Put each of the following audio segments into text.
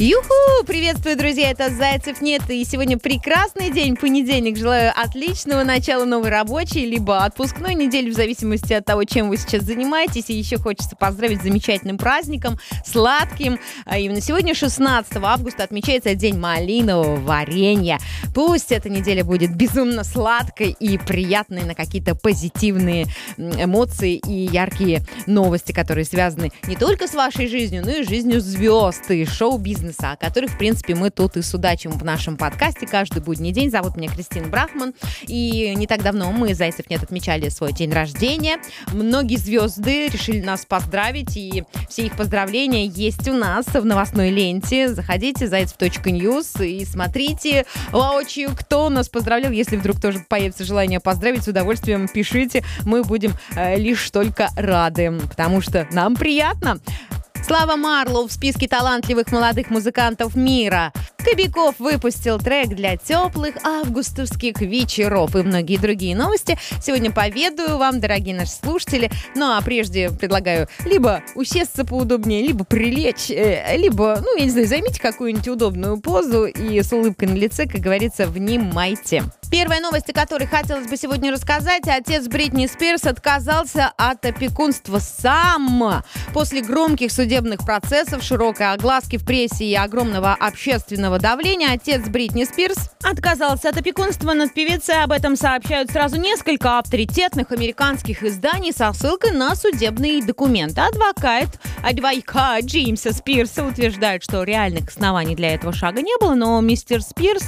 Юху! Приветствую, друзья, это Zaycev.net, и сегодня прекрасный день, понедельник. Желаю отличного начала новой рабочей, либо отпускной недели, в зависимости от того, чем вы сейчас занимаетесь. И еще хочется поздравить с замечательным праздником, сладким. А именно сегодня, 16 августа, отмечается День малинового варенья. Пусть эта неделя будет безумно сладкой и приятной на какие-то позитивные эмоции и яркие новости, которые связаны не только с вашей жизнью, но и жизнью звезд и шоу-бизнеса бизнеса, о которых, в принципе, мы тут и судачим в нашем подкасте каждый будний день. Зовут меня Кристина Брахман. И не так давно мы, Зайцев нет, отмечали свой день рождения. Многие звезды решили нас поздравить, и все их поздравления есть у нас в новостной ленте. Заходите, зайцев.ньюс, и смотрите воочию, кто нас поздравлял. Если вдруг тоже появится желание поздравить, с удовольствием пишите. Мы будем э, лишь только рады, потому что нам приятно. Слава Марлоу в списке талантливых молодых музыкантов мира. Кобяков выпустил трек для теплых августовских вечеров и многие другие новости. Сегодня поведаю вам, дорогие наши слушатели. Ну а прежде предлагаю либо усесться поудобнее, либо прилечь, э, либо, ну, я не знаю, займите какую-нибудь удобную позу и с улыбкой на лице, как говорится, внимайте. Первая новость, о которой хотелось бы сегодня рассказать. Отец Бритни Спирс отказался от опекунства сам. После громких судебных процессов, широкой огласки в прессе и огромного общественного давления отец Бритни Спирс отказался от опекунства над певицей. Об этом сообщают сразу несколько авторитетных американских изданий со ссылкой на судебные документы. Адвокат, адвокат Джеймса Спирса утверждает, что реальных оснований для этого шага не было, но мистер Спирс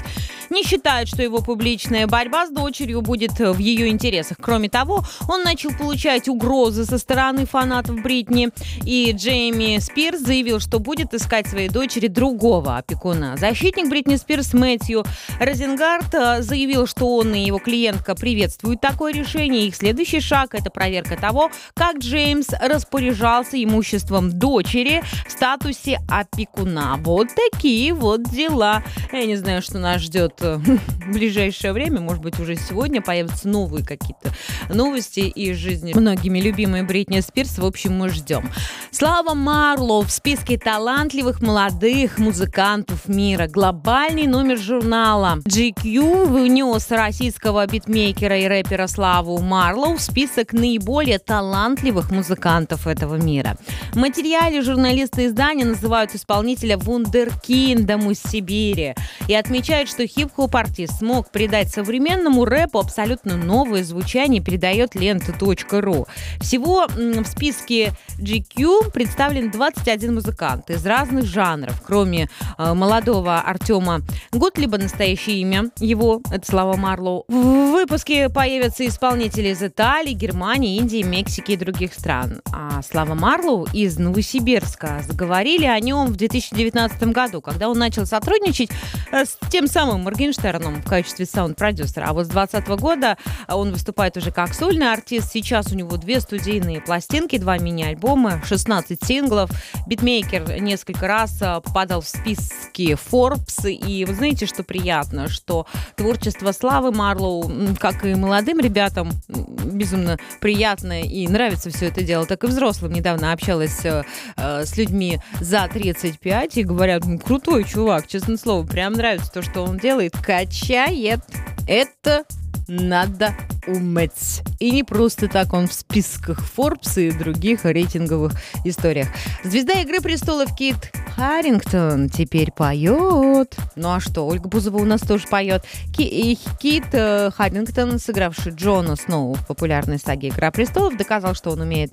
не считает, что его публичная борьба с дочерью будет в ее интересах. Кроме того, он начал получать угрозы со стороны фанатов Бритни, и Джейми Спирс заявил, что будет искать своей дочери другого опекуна. Защитник Бритни Спирс Мэтью Розенгард э, заявил, что он и его клиентка приветствуют такое решение. Их следующий шаг – это проверка того, как Джеймс распоряжался имуществом дочери в статусе опекуна. Вот такие вот дела. Я не знаю, что нас ждет э, в ближайшее время. Может быть, уже сегодня появятся новые какие-то новости из жизни многими любимой Бритни Спирс. В общем, мы ждем. Слава Марлоу в списке талантливых молодых музыкантов мира. Глобальный номер журнала GQ внес российского битмейкера и рэпера Славу Марлоу в список наиболее талантливых музыкантов этого мира. В материале журналисты издания называют исполнителя вундеркиндом из Сибири и отмечают, что хип-хоп-артист смог придать современному рэпу абсолютно новое звучание, передает лента.ру. Всего в списке GQ представлен 21 музыкант из разных жанров, кроме э, молодого Артема Готлиба, настоящее имя его, это Слава Марлоу. В выпуске появятся исполнители из Италии, Германии, Индии, Мексики и других стран. А Слава Марлоу из Новосибирска. Заговорили о нем в 2019 году, когда он начал сотрудничать э, с тем самым Моргенштерном в качестве саунд-продюсера. А вот с 2020 года он выступает уже как сольный артист. Сейчас у него две студийные пластинки, два мини-альбома, 16 синглов. Битмейкер несколько раз э, попадал в списки Forbes. И вы знаете, что приятно, что творчество Славы Марлоу, как и молодым ребятам, безумно приятно и нравится все это дело, так и взрослым. Недавно общалась э, с людьми за 35 и говорят, ну, крутой чувак, честное слово, прям нравится то, что он делает, качает. Это надо уметь. И не просто так он в списках Forbes и других рейтинговых историях. Звезда «Игры престолов» Кит Харрингтон теперь поет. Ну а что, Ольга Бузова у нас тоже поет. Ки- Кит э, Харрингтон, сыгравший Джона Сноу в популярной саге «Игра престолов», доказал, что он умеет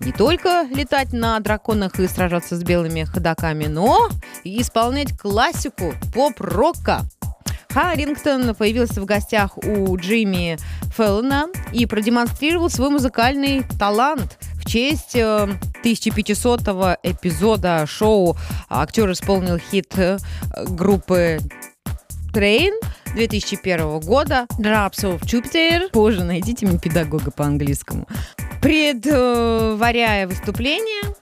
не только летать на драконах и сражаться с белыми ходаками, но и исполнять классику поп-рока. Харрингтон появился в гостях у Джимми Феллона и продемонстрировал свой музыкальный талант в честь 1500-го э, эпизода шоу. Актер исполнил хит э, группы Train 2001 года Drops of Jupiter. Позже найдите мне педагога по английскому. Предваряя выступление,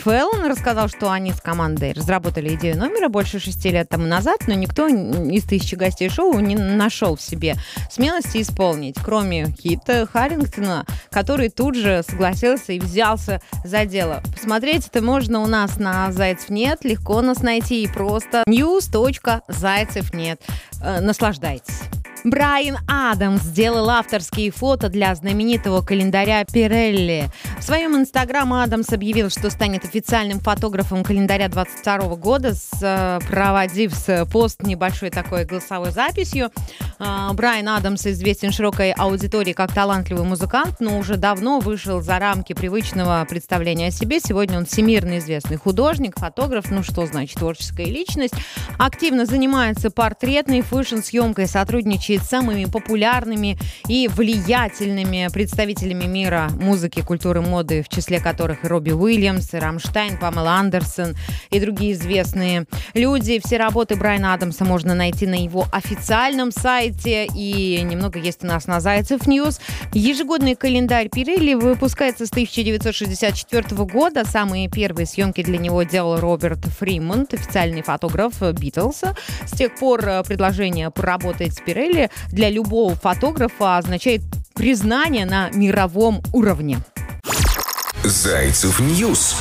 Фэллон рассказал, что они с командой разработали идею номера больше шести лет тому назад, но никто из тысячи гостей шоу не нашел в себе смелости исполнить. Кроме Кита Харрингтона, который тут же согласился и взялся за дело. Посмотреть это можно у нас на Зайцев нет, легко нас найти и просто news.зайцев.нет. Э, наслаждайтесь. Брайан Адамс сделал авторские фото для знаменитого календаря Пирелли. В своем инстаграм Адамс объявил, что станет официальным фотографом календаря 22 года, с, проводив с пост небольшой такой голосовой записью. А, Брайан Адамс известен широкой аудитории как талантливый музыкант, но уже давно вышел за рамки привычного представления о себе. Сегодня он всемирно известный художник, фотограф, ну что значит творческая личность. Активно занимается портретной фэшн-съемкой, сотрудничает сотрудничает с самыми популярными и влиятельными представителями мира музыки, культуры, моды, в числе которых Робби Уильямс, Рамштайн, Памела Андерсон и другие известные люди. Все работы Брайана Адамса можно найти на его официальном сайте и немного есть у нас на Zaycev News. Ежегодный календарь Пирелли выпускается с 1964 года. Самые первые съемки для него делал Роберт Фримен, официальный фотограф Битлса. С тех пор э, предложение поработать с Пирелли деле для любого фотографа означает признание на мировом уровне. Zaycev News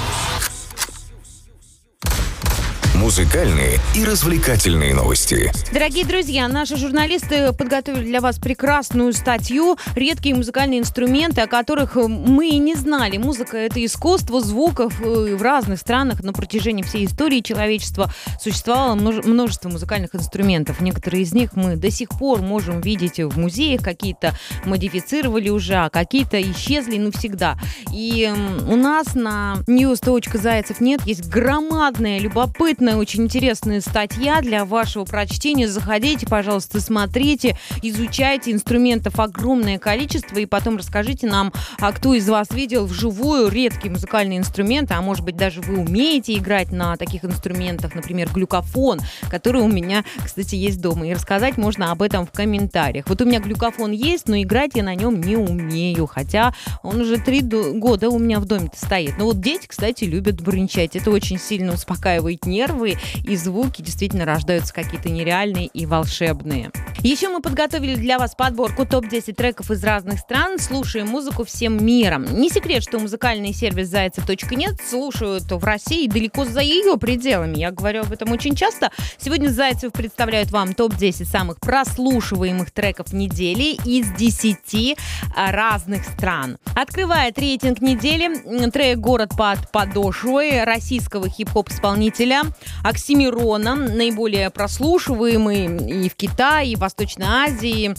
музыкальные и развлекательные новости. Дорогие друзья, наши журналисты подготовили для вас прекрасную статью «Редкие музыкальные инструменты, о которых мы и не знали». Музыка — это искусство звуков. Э, в разных странах на протяжении всей истории человечества существовало множество музыкальных инструментов. Некоторые из них мы до сих пор можем видеть в музеях, какие-то модифицировали уже, а какие-то исчезли навсегда. И у нас на news.зайцев нет есть громадная, любопытная прекрасная, очень интересная статья для вашего прочтения. Заходите, пожалуйста, смотрите, изучайте. Инструментов огромное количество. И потом расскажите нам, а кто из вас видел вживую редкие музыкальные инструменты, а может быть даже вы умеете играть на таких инструментах, например, глюкофон, который у меня, кстати, есть дома. И рассказать можно об этом в комментариях. Вот у меня глюкофон есть, но играть я на нем не умею, хотя он уже три года у меня в доме стоит. Но вот дети, кстати, любят брынчать. Это очень сильно успокаивает нервы первые, и звуки действительно рождаются какие-то нереальные и волшебные. Еще мы подготовили для вас подборку топ-10 треков из разных стран. Слушаем музыку всем миром. Не секрет, что музыкальный сервис Зайцев.нет слушают в России далеко за ее пределами. Я говорю об этом очень часто. Сегодня Зайцев представляют вам топ-10 самых прослушиваемых треков недели из 10 а, разных стран. Открывает рейтинг недели трек «Город под подошвой» российского хип-хоп-исполнителя Оксимирона, наиболее прослушиваемый и в Китае, и в Восточной Азии.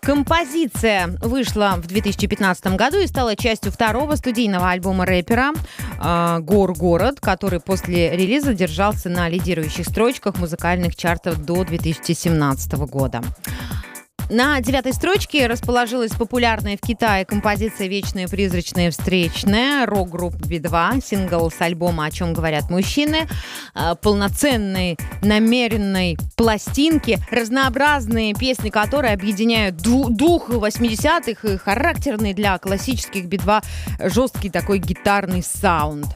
Композиция вышла в 2015 году и стала частью второго студийного альбома рэпера э, «Гор город», который после релиза держался на лидирующих строчках музыкальных чартов до 2017 года. На девятой строчке расположилась популярная в Китае композиция «Вечная призрачная встречная» рок-групп Би-2, сингл с альбома «О чем говорят мужчины», а, полноценной, намеренной пластинки, разнообразные песни, которые объединяют дух 80-х и характерный для классических Би-2 жесткий такой гитарный саунд.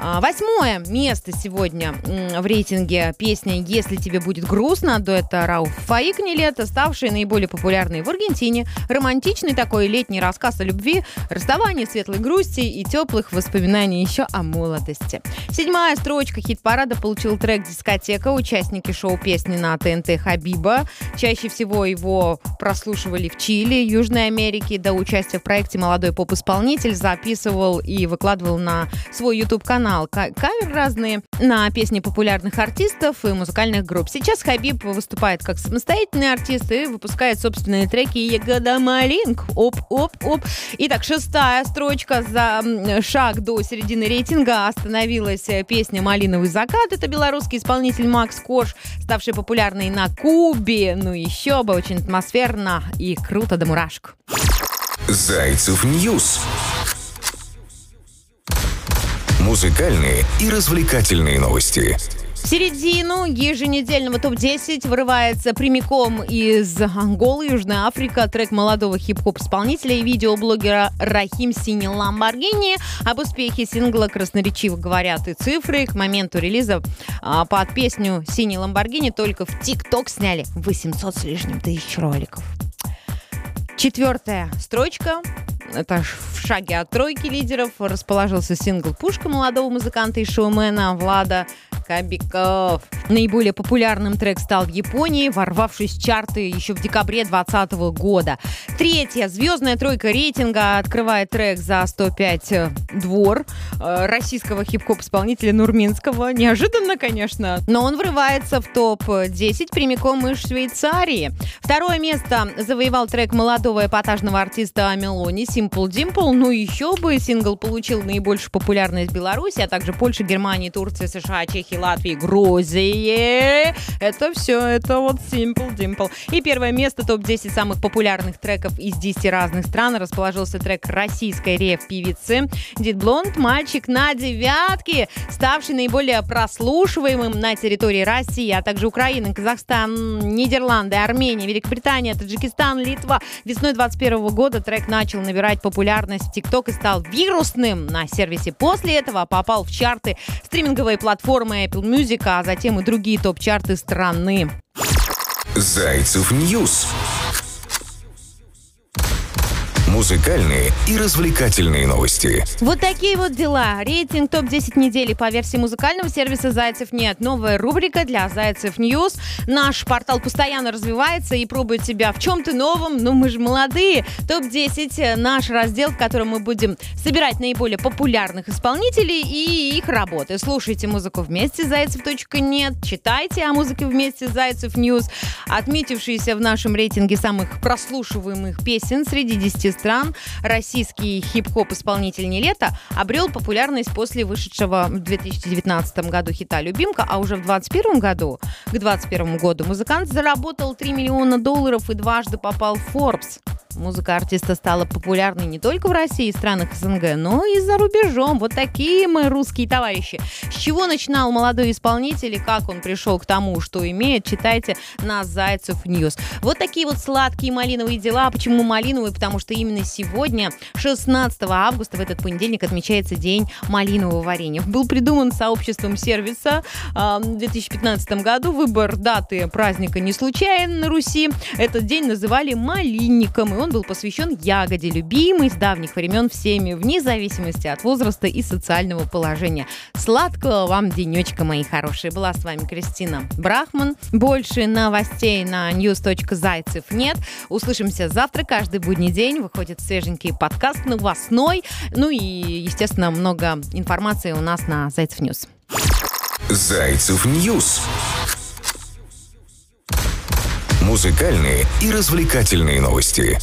А, восьмое место сегодня в рейтинге песня «Если тебе будет грустно» дуэта Рауф Фаик не лето, ставшая наиболее популярной в Аргентине. Романтичный такой летний рассказ о любви, расставании, светлой грусти и теплых воспоминаний еще о молодости. Седьмая строчка хит-парада получил трек «Дискотека». Участники шоу песни на ТНТ Хабиба. Чаще всего его прослушивали в Чили, Южной Америке. До участия в проекте молодой поп-исполнитель записывал и выкладывал на свой YouTube-канал канал кавер разные на песни популярных артистов и музыкальных групп. Сейчас Хабиб выступает как самостоятельный артист и выпускает собственные треки Ягода Малинка. Оп-оп-оп. Итак, шестая строчка за шаг до середины рейтинга остановилась песня «Малиновый закат». Это белорусский исполнитель Макс Корж, ставший популярной на Кубе. Ну еще бы, очень атмосферно и круто до мурашек. Zaycev News музыкальные и развлекательные новости. В середину еженедельного топ-10 вырывается прямиком из Анголы, Южная Африка, трек молодого хип-хоп-исполнителя и видеоблогера Рахим Синий Ламборгини. Об успехе сингла красноречиво говорят и цифры. К моменту релиза а, под песню Сини Ламборгини только в ТикТок сняли 800 с лишним тысяч роликов. Четвертая строчка это в шаге от тройки лидеров, расположился сингл «Пушка» молодого музыканта и шоумена Влада Кобяков. Наиболее популярным трек стал в Японии, ворвавшись в чарты еще в декабре 2020 года. Третья звездная тройка рейтинга открывает трек за 105 э, двор э, российского хип-хоп-исполнителя Нурминского. Неожиданно, конечно, но он врывается в топ-10 прямиком из Швейцарии. Второе место завоевал трек молодого эпатажного артиста Амелони Simple Dimple. Ну еще бы, сингл получил наибольшую популярность в Беларуси, а также Польша, Германия, Турция, США, Чехия, Латвии, Грузии. Это все, это вот Simple Dimple. И первое место топ-10 самых популярных треков из 10 разных стран расположился трек российской рев-певицы Дид Блонд «Мальчик на девятке», ставший наиболее прослушиваемым на территории России, а также Украины, Казахстан, Нидерланды, Армения, Великобритания, Таджикистан, Литва. Весной 2021 года трек начал набирать популярность в ТикТок и стал вирусным на сервисе. После этого попал в чарты стриминговой платформы Apple Music, а затем и другие топ-чарты страны. Zaycev News. Музыкальные и развлекательные новости. Вот такие вот дела. Рейтинг топ-10 недели по версии музыкального сервиса «Zaycev.net». Новая рубрика для «Zaycev News». Наш портал постоянно развивается и пробует себя в чем-то новом. Но мы же молодые. Топ-10 – наш раздел, в котором мы будем собирать наиболее популярных исполнителей и их работы. Слушайте музыку вместе «Zaycev.net», читайте о музыке вместе «Zaycev News», отметившийся в нашем рейтинге самых прослушиваемых песен среди 10 стран российский хип-хоп исполнитель Niletto обрел популярность после вышедшего в 2019 году хита «Любимка», а уже в 2021 году, к 2021 году, музыкант заработал 3 миллиона долларов и дважды попал в Forbes. Музыка артиста стала популярной не только в России и странах СНГ, но и за рубежом. Вот такие мы русские товарищи. С чего начинал молодой исполнитель и как он пришел к тому, что имеет, читайте на Zaycev News. Вот такие вот сладкие малиновые дела. Почему малиновые? Потому что именно сегодня, 16 августа, в этот понедельник, отмечается День малинового варенья. Был придуман сообществом сервиса э, в 2015 году. Выбор даты праздника не случайен на Руси. Этот день называли малинником, он был посвящен ягоде, любимой с давних времен всеми, вне зависимости от возраста и социального положения. Сладкого вам денечка, мои хорошие. Была с вами Кристина Брахман. Больше новостей на news.zaycev.net. Услышимся завтра. Каждый будний день выходит свеженький подкаст новостной. Ну и, естественно, много информации у нас на Зайцев News. Зайцев News. Музыкальные и развлекательные новости.